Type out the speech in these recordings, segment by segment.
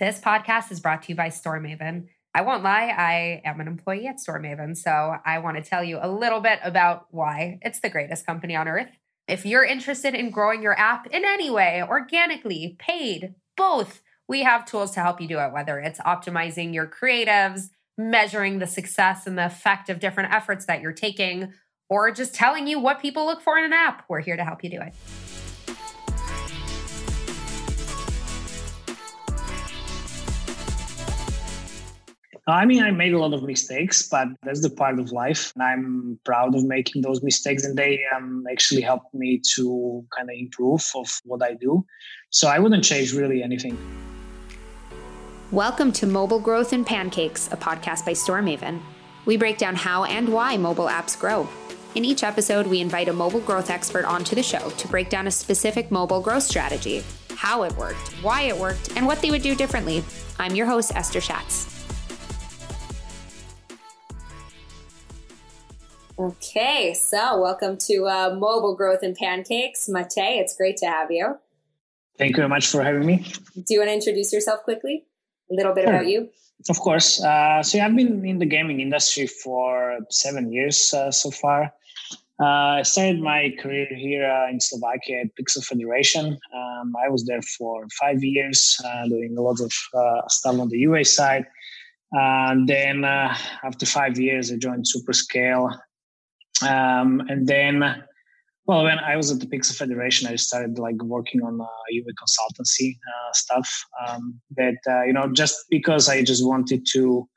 This podcast is brought to you by StoreMaven. I won't lie, I am an employee at StoreMaven, so I want to tell you a little bit about why it's the greatest company on earth. If you're interested in growing your app in any way, organically, paid, both, we have tools to help you do it, whether it's optimizing your creatives, measuring the success and the effect of different efforts that you're taking, or just telling you what people look for in an app. We're here to help you do it. I mean, I made a lot of mistakes, but that's the part of life. And I'm proud of making those mistakes. And they um, actually helped me to kind of improve of what I do. So I wouldn't change really anything. Welcome to Mobile Growth and Pancakes, a podcast by StoreMaven. We break down how and why mobile apps grow. In each episode, we invite a mobile growth expert onto the show to break down a specific mobile growth strategy, how it worked, why it worked, and what they would do differently. I'm your host, Esther Schatz. Okay, so welcome to uh, Mobile Growth and Pancakes. Mate, it's great to have you. Thank you very much for having me. Do you want to introduce yourself quickly? A little bit sure. about you? Of course. Uh, so I've been in the gaming industry for seven years uh, so far. Uh, I started my career here uh, in Slovakia at Pixel Federation. Um, I was there for five years, uh, doing a lot of stuff on the UA side. And then after five years, I joined Superscale um, and then, well, when I was at the Pixel Federation, I started like working on uh, UA consultancy uh, stuff. Um, that uh, you know, just because I just wanted to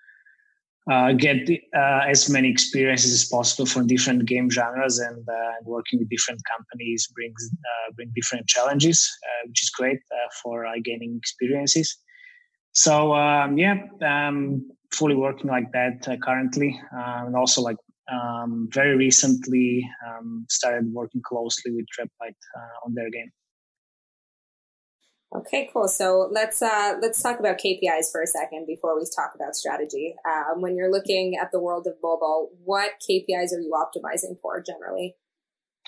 uh, get uh, as many experiences as possible from different game genres and uh, working with different companies brings uh, bring different challenges, which is great for gaining experiences. So um, yeah, um, fully working like that currently, and also like um, very recently um, started working closely with Traplight uh, on their game. Okay, cool. So let's uh, let's talk about KPIs for a second before we talk about strategy. Um, when you're looking at the world of mobile, what KPIs are you optimizing for generally?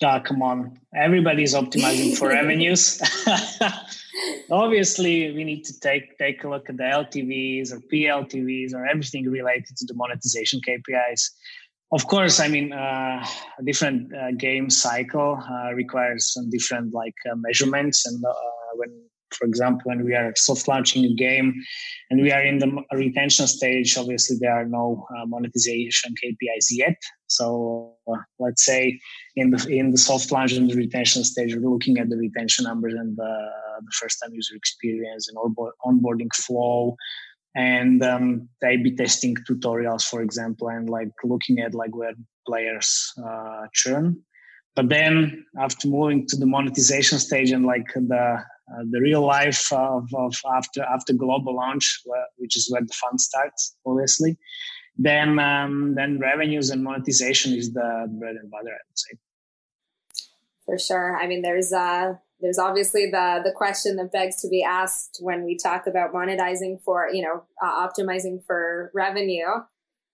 Ah, come on! Everybody's optimizing for revenues. Obviously, we need to take take a look at the LTVs or PLTVs or everything related to the monetization KPIs of course i mean uh, a different uh, game cycle uh, requires some different like uh, measurements and uh, when for example when we are soft launching a game and we are in the retention stage obviously there are no uh, monetization kpis yet. So let's say in the in the soft launch and the retention stage we're looking at the retention numbers and the, the first time user experience and onboarding flow and um, the A/B testing tutorials, for example, and like looking at like where players uh, churn. But then after moving to the monetization stage and like the uh, the real life of, of after after global launch, which is where the fun starts, obviously, then um, then revenues and monetization is the bread and butter, I would say. For sure. I mean, there's uh there's obviously the the question that begs to be asked when we talk about monetizing for you know uh, optimizing for revenue.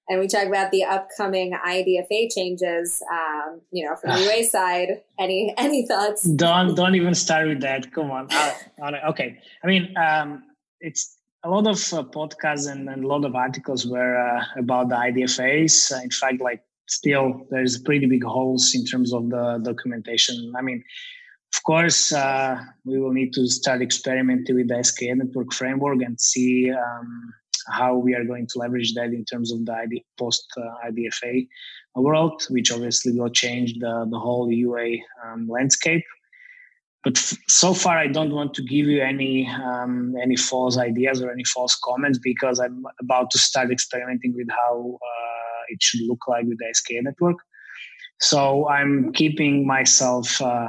And we talk about the upcoming idfa changes um, you know from the UA side any any thoughts? Don't don't even start with that. Come on. Uh, okay. I mean um, it's a lot of uh, podcasts and, and, a lot of articles were uh, about the idfas in fact like still there's pretty big holes in terms of the documentation. I mean of course, uh, we will need to start experimenting with the SKAdNetwork framework and see um, how we are going to leverage that in terms of the ID, post uh, IDFA world, which obviously will change the, the whole UA um, landscape. But f- so far, I don't want to give you any um, any false ideas or any false comments because I'm about to start experimenting with how uh, it should look like with the SKAdNetwork. So I'm keeping myself uh,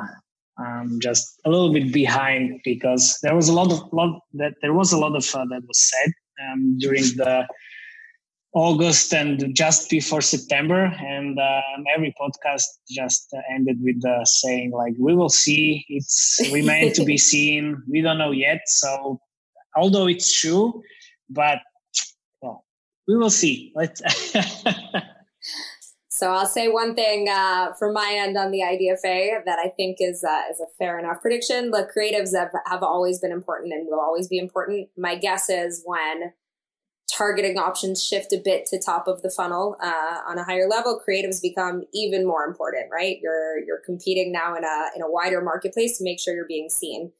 um, just a little bit behind because there was a lot of lot that there was a lot of uh, that was said um, during the August and just before September, and um, every podcast just uh, ended with the saying like, "We will see. It's remain to be seen. We don't know yet." So, although it's true, but well, we will see. Let's So I'll say one thing uh, from my end on the IDFA that I think is uh, is a fair enough prediction. The creatives have, have always been important and will always be important. My guess is when targeting options shift a bit to top of the funnel uh, on a higher level, creatives become even more important. Right? You're you're competing now in a in a wider marketplace to make sure you're being seen.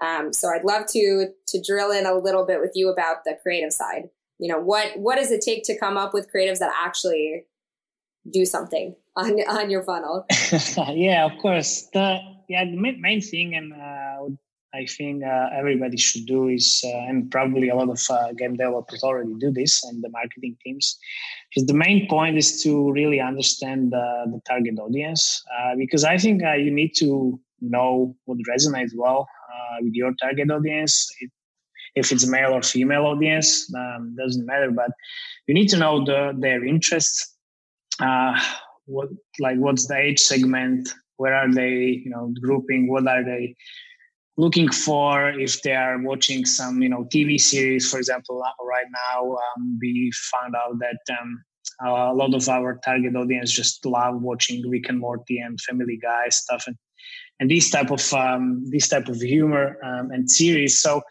Um, so I'd love to to drill in a little bit with you about the creative side. You know what what does it take to come up with creatives that actually do something on on your funnel. yeah, of course. The yeah the main, main thing, and uh, I think uh, everybody should do is, uh, and probably a lot of uh, game developers already do this, and the marketing teams. Because the main point is to really understand the target audience, uh, because I think uh, you need to know what resonates well with your target audience. It, if it's male or female audience um, doesn't matter, but you need to know the, their interests uh, what like what's the age segment? Where are they you know grouping? What are they looking for? If they are watching some you know tv series for example uh, right now um, we found out that um, a lot of our target audience just love watching Rick and Morty and Family Guy stuff and and this type of um, this type of humor um, and series. So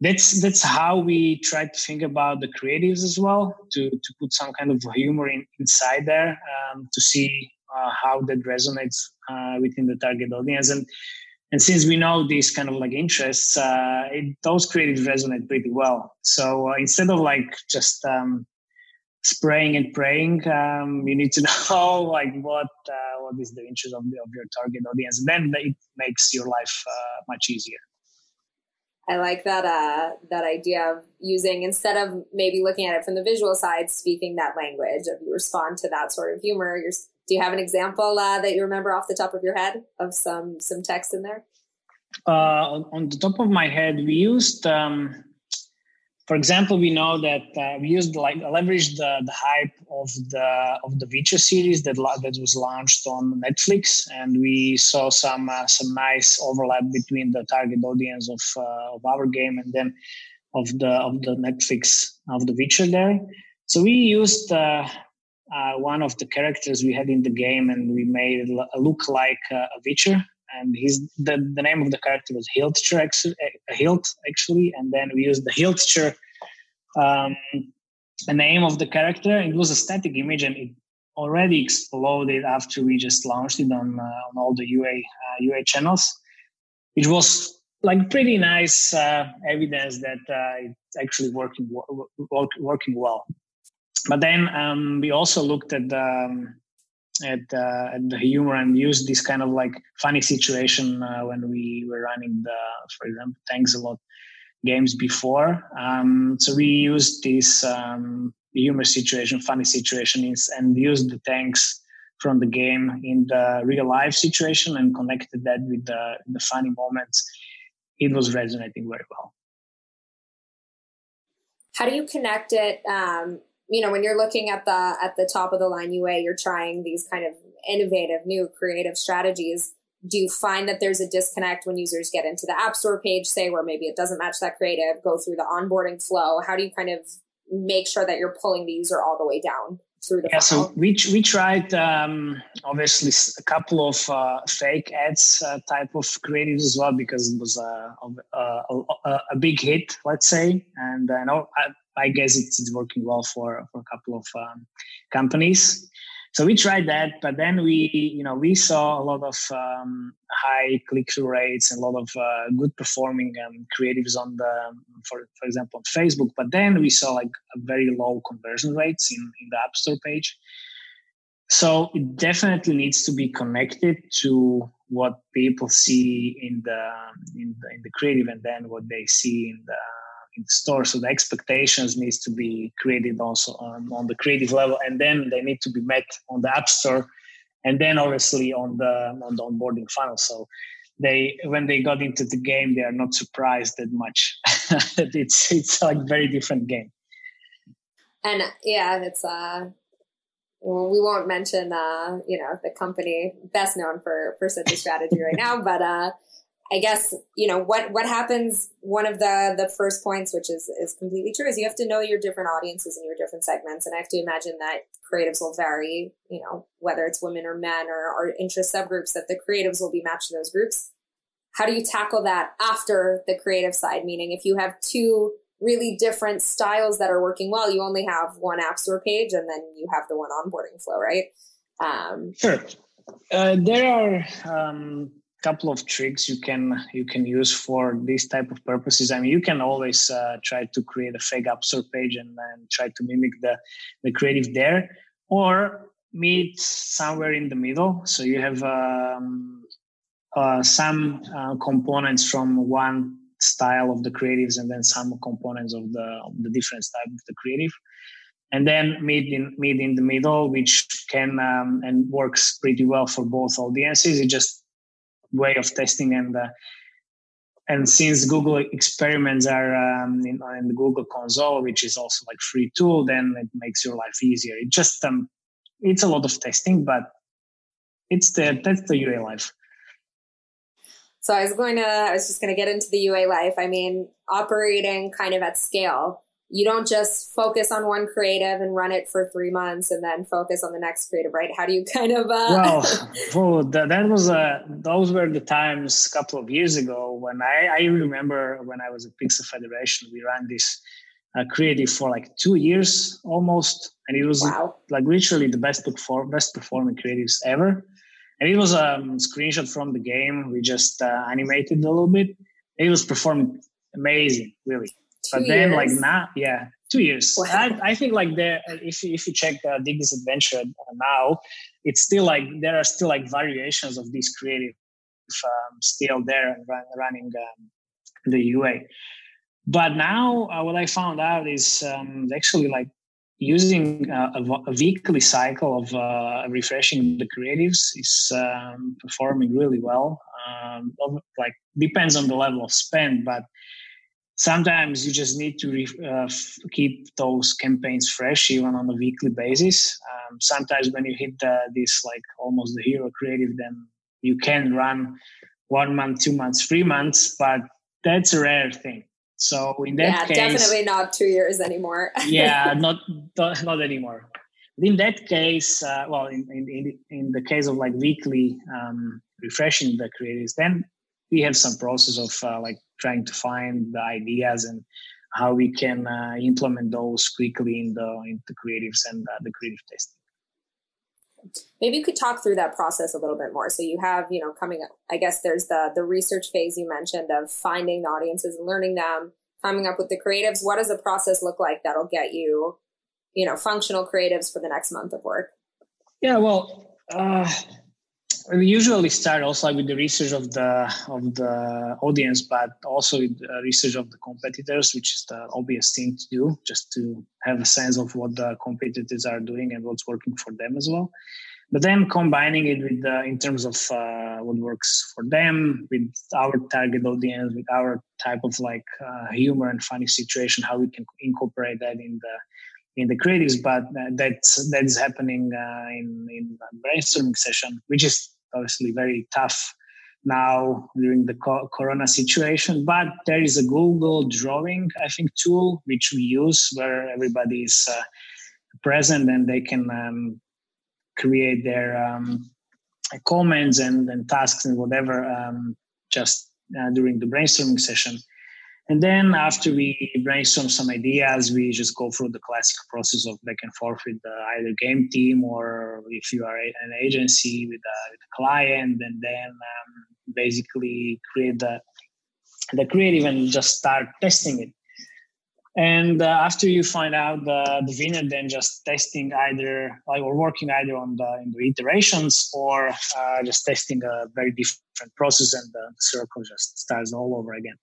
that's that's how we try to think about the creatives as well to to put some kind of humor in, inside there um, to see uh, how that resonates uh, within the target audience. And and since we know these kind of like interests uh, it, those creatives resonate pretty well. So uh, instead of like just um, spraying and praying um, you need to know like what uh, what is the interest of, the, of your target audience. And then it makes your life uh, much easier I like that uh, that idea of using instead of maybe looking at it from the visual side, speaking that language. If you respond to that sort of humor, do you have an example uh, that you remember off the top of your head of some some text in there? Uh, on the top of my head, we used um, for example, we know that uh, we used like leveraged the, the hype of the of the Witcher series that that was launched on Netflix, and we saw some uh, some nice overlap between the target audience of uh, of our game and then of the of the Netflix of the Witcher there. So we used uh, uh, one of the characters we had in the game, and we made it look like uh, a Witcher and he's the, the name of the character was Hildtr actually, Hilt actually, and then we used the Hildtr um, the name of the character. It was a static image, and it already exploded after we just launched it on uh, on all the UA uh, UA channels. It was like pretty nice uh, evidence that uh, it's actually working work, working well. But then um, we also looked at the um, at, uh, at the humor and used this kind of like funny situation uh, when we were running the, for example, Tanks a Lot games before. Um, so we used this um, humor situation, funny situation, and used the tanks from the game in the real life situation and connected that with the, the funny moments. It was resonating very well. How do you connect it? Um, you know, when you're looking at the at the top of the line UA, you're trying these kind of innovative, new, creative strategies. Do you find that there's a disconnect when users get into the app store page say where maybe it doesn't match that creative go through the onboarding flow? How do you kind of make sure that you're pulling the user all the way down through the yeah funnel? so we, we tried um, obviously a couple of uh, fake ads uh, type of creatives as well because it was a, a, a, a big hit let's say and i know I, I guess it's, it's working well for, for a couple of um, companies so we tried that but then we you know we saw a lot of um, high click-through rates and a lot of uh, good performing um, creatives on the for, for example on facebook. But then we saw like a very low conversion rates in, in the app store page. So it definitely needs to be connected to what people see in the in the, in the creative and then what they see in the in the store. So the expectations needs to be created also on, on the creative level, and then they need to be met on the app store, and then obviously on the on the onboarding funnel. So they when they got into the game, they are not surprised that much. it's it's like very different game. And yeah, it's uh well, we won't mention uh, you know, the company best known for for such a strategy right now, but uh I guess you know what what happens. One of the the first points, which is is completely true, is you have to know your different audiences and your different segments, and I have to imagine that creatives will vary. You know, whether it's women or men or, or interest subgroups, that the creatives will be matched to those groups. How do you tackle that after the creative side? Meaning, if you have two really different styles that are working well, you only have one app store page, and then you have the one onboarding flow, right? Um, sure. Uh, there are um, couple of tricks you can you can use for these type of purposes. I mean, you can always uh, try to create a fake store page and then try to mimic the the creative there, or meet somewhere in the middle. So you have um, uh, some uh, components from one style of the creatives and then some components of the of the different type of the creative and then meet in meet in the middle which can um, and works pretty well for both audiences it just way of testing and uh, and since Google experiments are um, in, in, the Google console, which is also like free tool, then it makes your life easier. It just um, it's a lot of testing, but it's the that's the UA life. So I was going to I was just going to get into the UA life. I mean, operating kind of at scale you don't just focus on one creative and run it for three months and then focus on the next creative, right? How do you kind of? Uh... well, that, that was uh, those were the times a couple of years ago when I, I remember when I was at Pixel Federation, we ran this uh, creative for like two years almost, and it was wow. like literally the best perform best performing creatives ever. And it was a um, screenshot from the game. We just uh, animated a little bit. It was performing amazing, really but then like now yeah two years. Wow. I, I think like there if you, if you check uh, Diggy's adventure now it's still like there are still like variations of these creative um, still there and run, running um, the ua but now uh, what i found out is um, actually like using uh, a, a, weekly cycle of uh, refreshing the creatives is um, performing really well. Um, like depends on the level of spend but sometimes you just need to uh, keep those campaigns fresh even on a weekly basis. Um, sometimes when you hit uh, this like almost the hero creative then you can run one month two months three months but that's a rare thing. So in that yeah, case definitely not two years anymore. Yeah not not anymore. In that case uh, well in, in, in the case of like weekly um, refreshing the creatives then we have some process of uh, like trying to find the ideas and how we can uh, implement those quickly in the in the creatives and uh, the creative testing maybe you could talk through that process a little bit more. So you have you know coming up i guess there's the the research phase you mentioned of finding the audiences and learning them coming up with the creatives. What does the process look like that'll get you you know functional creatives for the next month of work? Yeah well uh, we usually start also with the research of the of the audience but also with the research of the competitors which is the obvious thing to do just to have a sense of what the competitors are doing and what's working for them as well. But then combining it with the, in terms of uh, what works for them with our target audience with our type of like uh, humor and funny situation how we can incorporate that in the in the creatives. But that's that is happening uh, in in brainstorming session which is obviously very tough now during the corona situation but there is a google drawing i think tool which we use where everybody is uh, present and they can um, create their um, comments and, and, tasks and whatever um, just uh, during the brainstorming session and then after we brainstorm some ideas, we just go through the classic process of back and forth with the, either game team or if you are an agency with a, with a client, and then um, basically create the the creative and just start testing it. And uh, after you find out the, the winner, then just testing either like or working either on the, in the iterations or uh, just testing a very different process, and the circle just starts all over again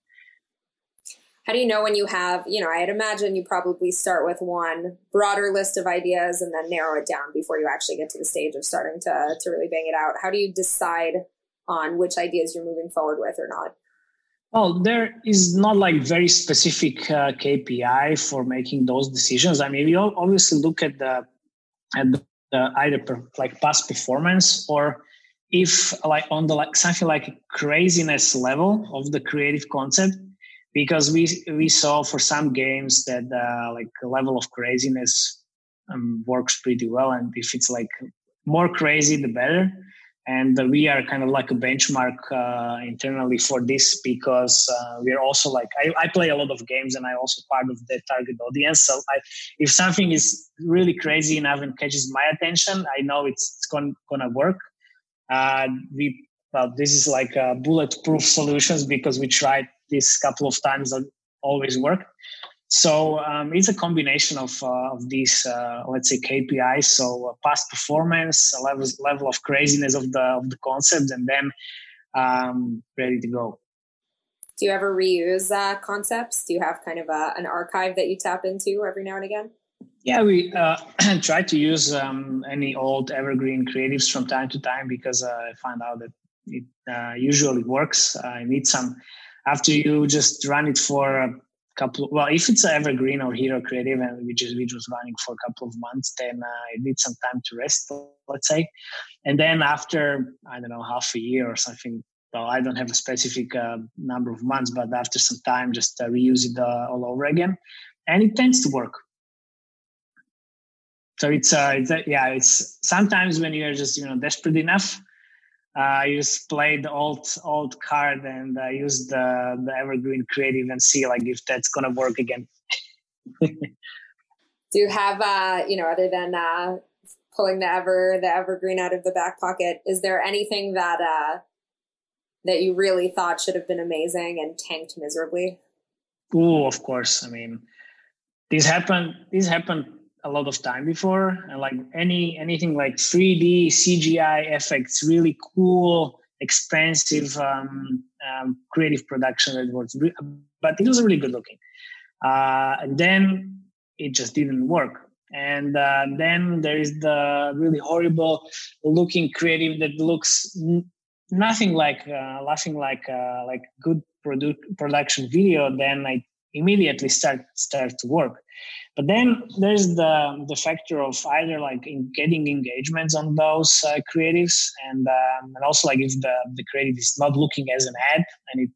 how do you know when you have you know i'd imagine you probably start with one broader list of ideas and then narrow it down before you actually get to the stage of starting to to really bang it out. How do you decide on which ideas you're moving forward with or not? Well there is not like very specific uh, kpi for making those decisions. I mean we obviously look at the at the, either per, like past performance or if like on the like something like craziness level of the creative concept because we we saw for some games that uh, like the level of craziness um, works pretty well. And if it's like more crazy the better. And we are kind of like a benchmark uh, internally for this because uh, we're also like I, I, play a lot of games and i also part of the target audience. So I, if something is really crazy enough and catches my attention i know it's, it's gonna, gonna work. Uh, we well this is like bulletproof solutions because we tried this couple of times that always worked so um, it's a combination of, uh, of these, uh, let's say, KPIs. So uh, past performance, level level of craziness of the of the concept, and then um, ready to go. Do you ever reuse uh, concepts? Do you have kind of a, an archive that you tap into every now and again? Yeah, we uh, try to use um, any old evergreen creatives from time to time because uh, I find out that it usually works. I need some after you just run it for a couple well if it's evergreen or hero creative and which is which was running for a couple of months then uh, i need some time to rest let's say. And then after i don't know half a year or something well i don't have a specific uh, number of months but after some time just uh, reuse it uh, all over again. And it tends to work. So it's uh it's uh, yeah it's sometimes when you're just you know desperate enough uh, you just play the old old card and uh, use the the evergreen creative and see like if that's gonna work again. Do you have uh, you know other than uh, pulling the ever the evergreen out of the back pocket? Is there anything that uh, that you really thought should have been amazing and tanked miserably? Oh, of course. I mean, this happened. This happened a lot of time before and like any anything like 3d cgi effects really cool expensive um, um, creative production that was re- but it was really good looking. Uh, and then it just didn't work. And uh, then there is the really horrible looking creative that looks n- nothing like uh, nothing like uh, like good produ- production video. Then i immediately start start to work but then there's the the factor of either like in getting engagements on those uh, creatives, and um, and also like if the the creative is not looking as an ad and it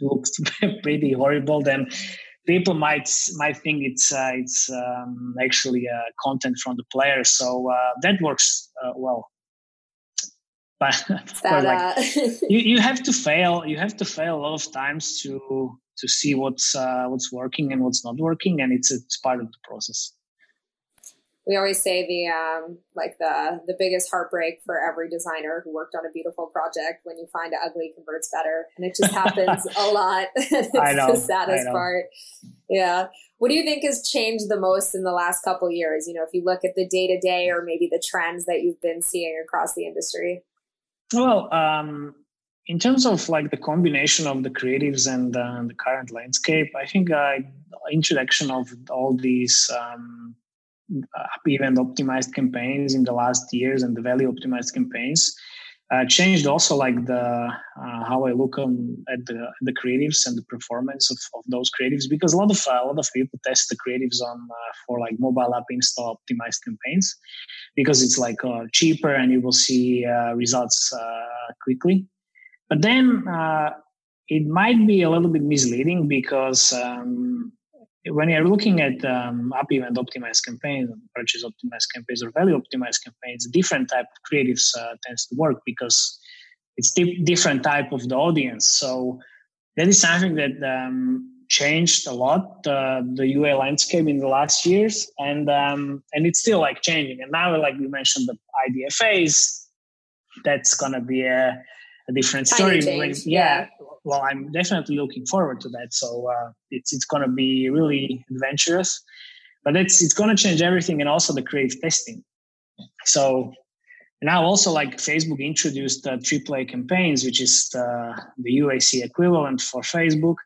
looks pretty horrible, then people might might think it's uh, it's um, actually uh, content from the player. So uh, that works uh, well. But like, uh, you, you have to fail. You have to fail a lot of times to to see what's uh, what's working and what's not working, and it's it's part of the process. We always say the um, like the the biggest heartbreak for every designer who worked on a beautiful project when you find ugly converts better, and it just happens a lot. it's I know, the saddest part. Yeah. What do you think has changed the most in the last couple years? You know, if you look at the day to day or maybe the trends that you've been seeing across the industry. Well, um, in terms of like the combination of the creatives and uh, the current landscape, I think uh, introduction of all these um, event optimized campaigns in the last years and the value optimized campaigns uh, changed also like the uh, how I look on, at the the creatives and the performance of, of those creatives because a lot of uh, a lot of people test the creatives on uh, for like mobile app install optimized campaigns because it's like uh, cheaper and you will see uh, results quickly but then uh, it might be a little bit misleading because um, when you're looking at um, up event optimized campaigns, purchase optimized campaigns, or value optimized campaigns, different type of creatives uh, tends to work because it's di- different type of the audience. So that is something that um, changed a lot uh, the UA landscape in the last years, and um, and it's still like changing. And now, like you mentioned, the IDFAs, that's gonna be a a different story. When, yeah, well, I'm definitely looking forward to that. So uh, it's it's going to be really adventurous, but it's it's going to change everything and also the creative testing. So now also like Facebook introduced uh, AAA campaigns, which is the, the UAC equivalent for Facebook.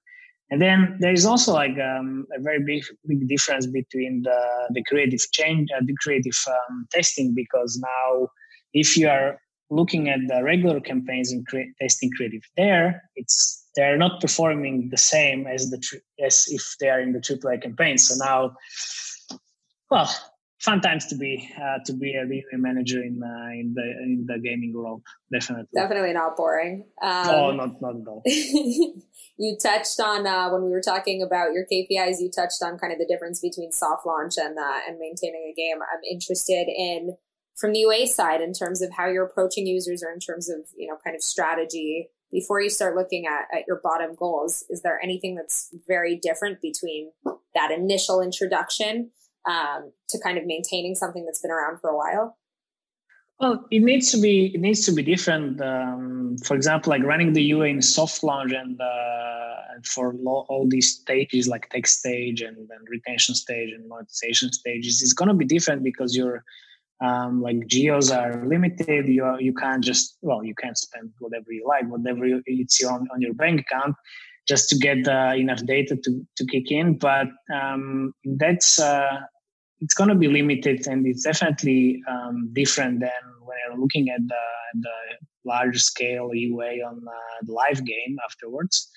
And then there is also like um, a very big big difference between the the creative change, uh, the creative um, testing, because now if you are looking at the regular campaigns and cre- testing creative there, it's they're not performing the same as the as if they are in the AAA campaign. So now, well, fun times to be uh, to be a video manager in uh, in the in the gaming world. Definitely, definitely not boring. Um, no, not not at all. you touched on uh, when we were talking about your KPIs. You touched on kind of the difference between soft launch and uh, and maintaining a game. I'm interested in from the UA side in terms of how you're approaching users, or in terms of you know kind of strategy before you start looking at, at your bottom goals. Is there anything that's very different between that initial introduction? um, to kind of maintaining something that's been around for a while? Well, it needs to be it needs to be different. Um, for example, like running the UA in soft launch and, uh, and for lo- all these stages like tech stage and, and retention stage and monetization stages is going to be different because your um, like geos are limited. You you can't just well you can't spend whatever you like, whatever you, it's on on your bank account just to get uh, enough data to, to kick in. But um, that's uh, it's going to be limited, and it's definitely um, different than when you're looking at the, the large scale UA on uh, the live game afterwards.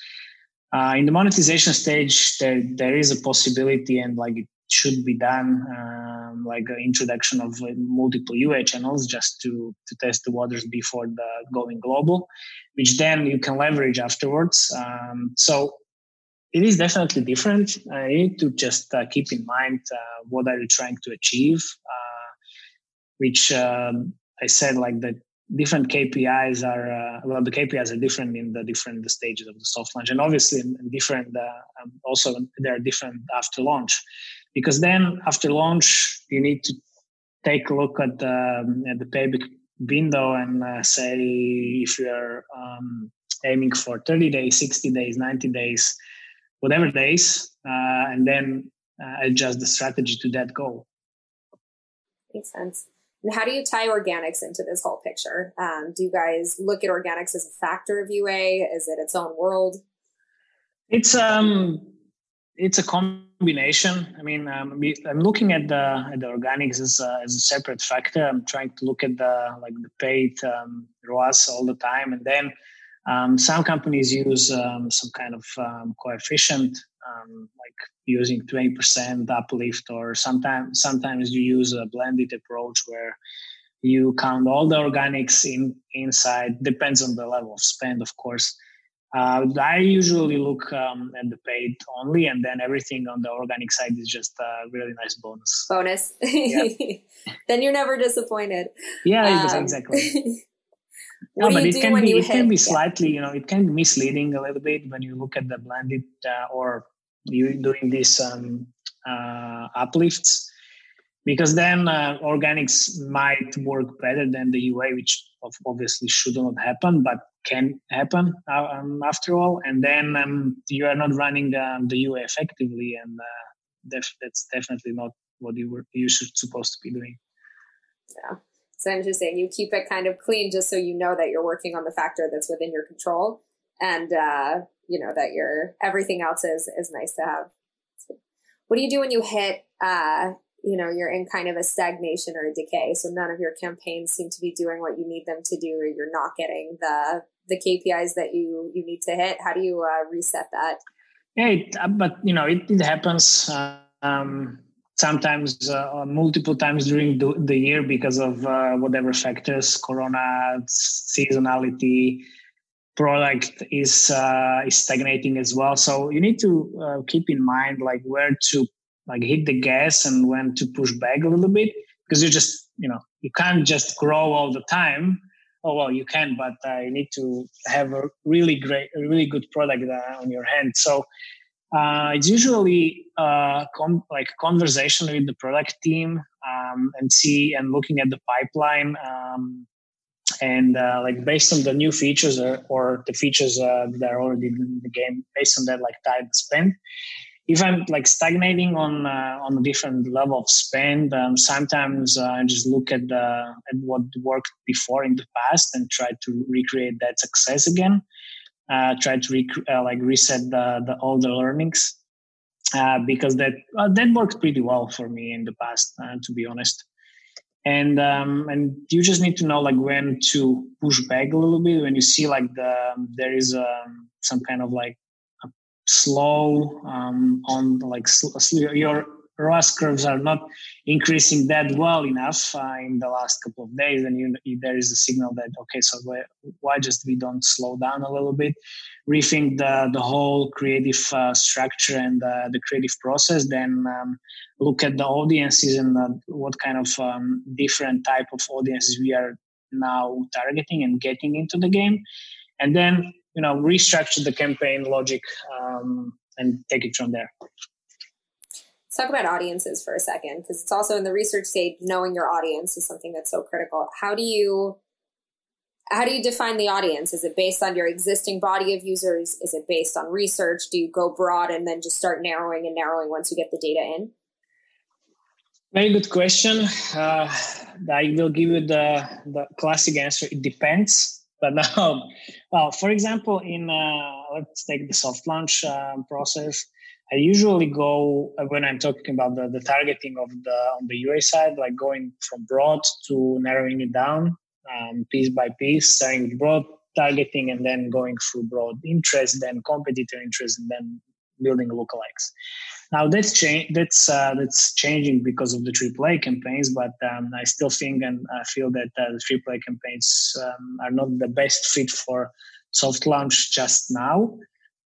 Uh, in the monetization stage, there there is a possibility, and like it should be done, um, like an introduction of uh, multiple UA channels just to to test the waters before the going global which then you can leverage afterwards. Um, so it is definitely different. Uh, you need to just uh, keep in mind uh, what are you trying to achieve, uh, which um, I said like the different KPIs are uh, well the KPIs are different in the different stages of the soft launch, and obviously different um, also there are different after launch, because then after launch you need to take a look at the um, at the payback window and uh, say if you're um, aiming for 30 days 60 days 90 days whatever days uh, and then uh, adjust the strategy to that goal. Makes sense. And how do you tie organics into this whole picture? Um, do you guys look at organics as a factor of ua is it its own world? It's um it's a combination. I mean, um, I'm looking at the at the organics as a, as a separate factor. I'm trying to look at the like the paid um, ROAS all the time, and then um, some companies use um, some kind of um, coefficient, um, like using 20% uplift, or sometimes sometimes you use a blended approach where you count all the organics in inside. Depends on the level of spend, of course. Uh, I usually look um, at the paid only, and then everything on the organic side is just a really nice bonus. Bonus. Yeah. then you're never disappointed. Yeah, um, exactly. no, but it can be it hit? can be slightly, yeah. you know, it can be misleading a little bit when you look at the blended uh, or you doing these um, uh, uplifts because then uh, organics might work better than the UA, which obviously should not happen, but can happen uh, um, after all. And then um, you are not running um, the UA effectively, and uh, def- that's definitely not what you were you should supposed to be doing. Yeah. So interesting. You keep it kind of clean just so you know that you're working on the factor that's within your control, and uh, you know that your everything else is is nice to have. What do you do when you hit uh, you know you're in kind of a stagnation or a decay so none of your campaigns seem to be doing what you need them to do or you're not getting the the kpis that you you need to hit? How do you uh, reset that? Yeah it, uh, but you know it, it happens um, sometimes uh, multiple times during the, the year because of uh, whatever factors corona seasonality product is uh, is stagnating as well. So you need to uh, keep in mind like where to like hit the gas and when to push back a little bit because you just you know you can't just grow all the time oh well you can but uh, you need to have a really great a really good product uh, on your hand. So uh, it's usually uh, com- like conversation with the product team um, and see and looking at the pipeline um, and uh, like based on the new features or, or the features uh, that are already in the game based on that like time spent if I'm like stagnating on uh, on a different level of spend, um, sometimes uh, I just look at the at what worked before in the past and try to recreate that success again. Uh, try to rec- uh, like reset the, the all the learnings uh, because that uh, that worked pretty well for me in the past, to be honest. And um, and you just need to know like when to push back a little bit when you see like the there is um, some kind of like slow um, on like you're ROAS curves are not increasing that well enough uh, in the last couple of days, and you, there is a signal that okay, so why just we don't slow down a little bit, rethink the the whole creative uh, structure and uh, the creative process, then um, look at the audiences and uh, what kind of um, different type of audiences we are now targeting and getting into the game, and then you know restructure the campaign logic um, and take it from there. Let's talk about audiences for a second because it's also in the research stage. Knowing your audience is something that's so critical. How do you how do you define the audience? Is it based on your existing body of users? Is it based on research? Do you go broad and then just start narrowing and narrowing once you get the data in? Very good question. Uh, I will give you the, the classic answer. It depends. But now, well, for example, in uh, let's take the soft launch um, process. I usually go uh, when I'm talking about the, the targeting of the on the UA side, like going from broad to narrowing it down um, piece by piece, starting with broad targeting and then going through broad interest, then competitor interest, and then building lookalikes. Now that's. That's uh, that's changing because of the AAA campaigns, but um, I still think and I feel that uh, the AAA campaigns um, are not the best fit for soft launch just now,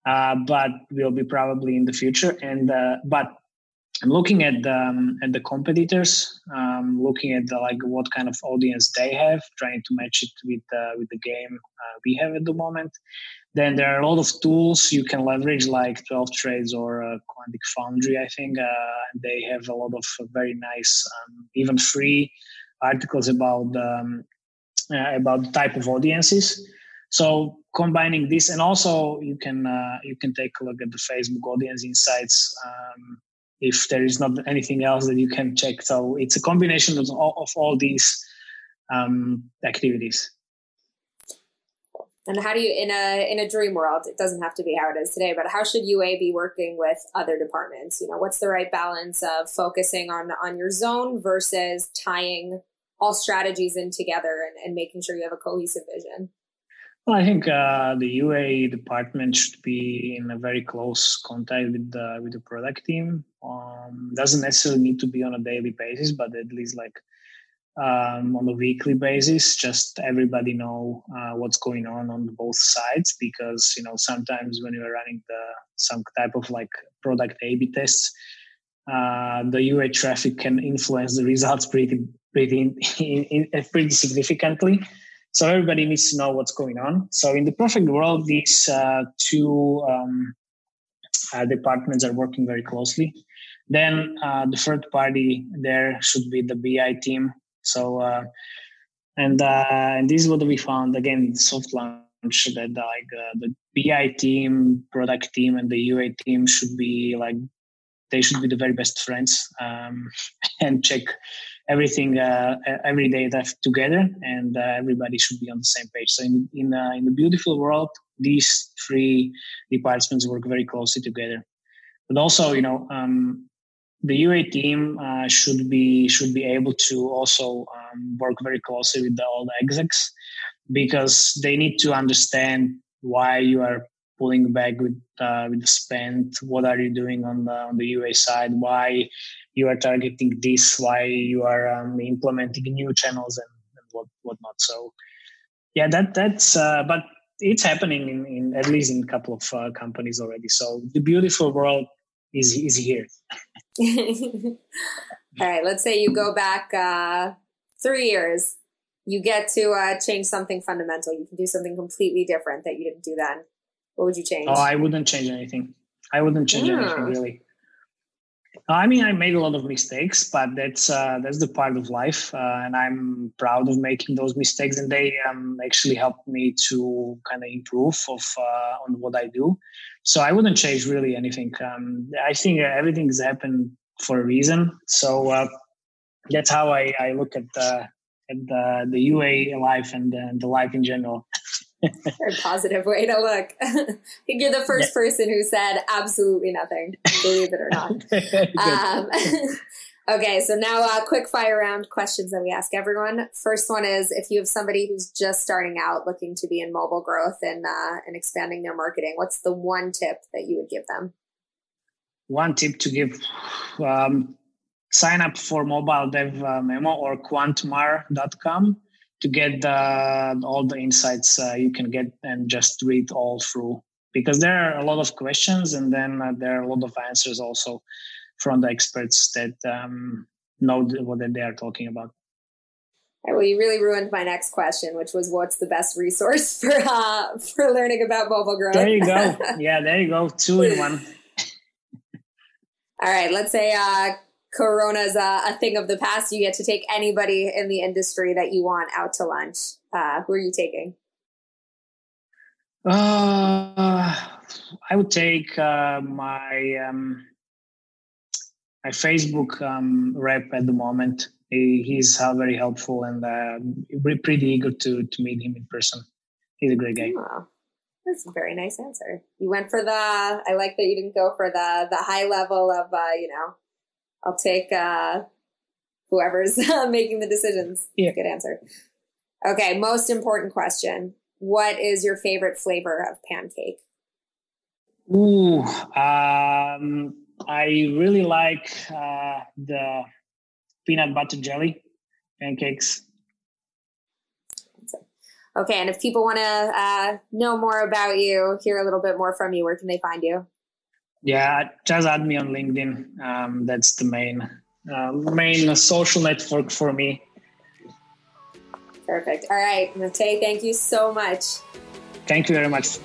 uh, but will be probably in the future. And uh, but I'm looking at the, um, at the competitors, um, looking at the, like what kind of audience they have, trying to match it with uh, with the game uh, we have at the moment. Then there are a lot of tools you can leverage, like 12traits or uh, Quantic Foundry. I think uh, they have a lot of very nice, um, even free articles about um, uh, about the type of audiences. So combining this, and also you can uh, you can take a look at the Facebook audience insights. Um, if there is not anything else that you can check. So it's a combination of all, of all these um, activities. And how do you in a in a dream world? It doesn't have to be how it is today, but how should UA be working with other departments? You know, what's the right balance of focusing on on your zone versus tying all strategies in together and, and making sure you have a cohesive vision? Well, I think uh, the UA department should be in a very close contact with the with the product team. Um, doesn't necessarily need to be on a daily basis, but at least like um, on a weekly basis. Just everybody know uh, what's going on on both sides, because you know sometimes when you're running the some type of like product A/B tests, uh, the UA traffic can influence the results pretty pretty in, in, pretty significantly. So everybody needs to know what's going on. So in the perfect world, these uh, two um, uh, departments are working very closely. Then uh, the third party there should be the BI team. So uh, and uh, and this is what we found again soft launch that like uh, the BI team, product team, and the UA team should be like they should be the very best friends um, and check everything uh, every day together and uh, everybody should be on the same page. So in in, uh, in the beautiful world these three departments work very closely together. But also you know um, the UA team uh, should be should be able to also um, work very closely with the, all the execs because they need to understand why you are pulling back with uh, with the spend what are you doing on the on the UA side why you are targeting this, why you are um, implementing new channels and, and what whatnot. So yeah, that that's uh, but it's happening in, in, at least in a couple of uh, companies already. So the beautiful world is is here. All right, let's say you go back uh, three years. You get to uh, change something fundamental. You can do something completely different that you didn't do then. What would you change? Oh, I wouldn't change anything. I wouldn't change yeah. anything really. I mean, I made a lot of mistakes, but that's uh, that's the part of life, uh, and I'm proud of making those mistakes. And they um, actually helped me to kind of improve of uh, on what I do. So I wouldn't change really anything. Um, I think everything's happened for a reason. So uh, that's how I, I look at the at the, the UA life and the, the life in general. Very positive way to look. I think you're the first yeah. person who said absolutely nothing, believe it or not. um, okay, so now uh, quick fire round questions that we ask everyone. First one is if you have somebody who's just starting out looking to be in mobile growth and uh, and expanding their marketing, what's the one tip that you would give them? one tip to give um, sign up for mobile dev uh, memo or quantmar.com to get the, all the insights uh, you can get and just read all through because there are a lot of questions and then uh, there are a lot of answers also from the experts that um, know what they are talking about. well, you really ruined my next question, which was what's the best resource for uh, for learning about mobile growth? There you go. yeah, there you go. Two in one. All right, let's say uh, Corona's a, a, thing of the past. You get to take anybody in the industry that you want out to lunch. Uh, who are you taking? Uh, I would take uh, my um, my Facebook um, rep at the moment. He, he's uh, very helpful and uh, we're pretty eager to to meet him in person. He's a great guy. Oh, that's a very nice answer. You went for the. I like that you didn't go for the the high level of uh, you know. I'll take uh, whoever's making the decisions. Yeah. Good answer. Okay, most important question. What is your favorite flavor of pancake? Ooh, um, I really like uh, the peanut butter jelly pancakes. Okay, and if people want to uh, know more about you, hear a little bit more from you, where can they find you? Yeah, just add me on LinkedIn. Um, that's the main uh, main social network for me. Perfect. All right, Matej, thank you so much. Thank you very much.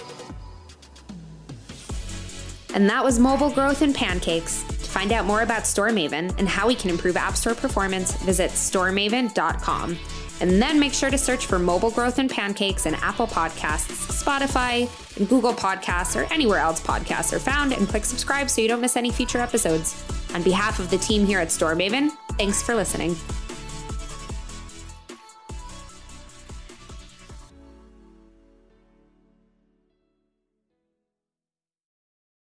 And that was Mobile Growth and Pancakes. To find out more about StoreMaven and how we can improve App Store performance, visit storemaven.com. And then make sure to search for Mobile Growth and Pancakes in Apple Podcasts, Spotify, and Google Podcasts, or anywhere else podcasts are found, and click subscribe so you don't miss any future episodes. On behalf of the team here at StoreMaven, thanks for listening.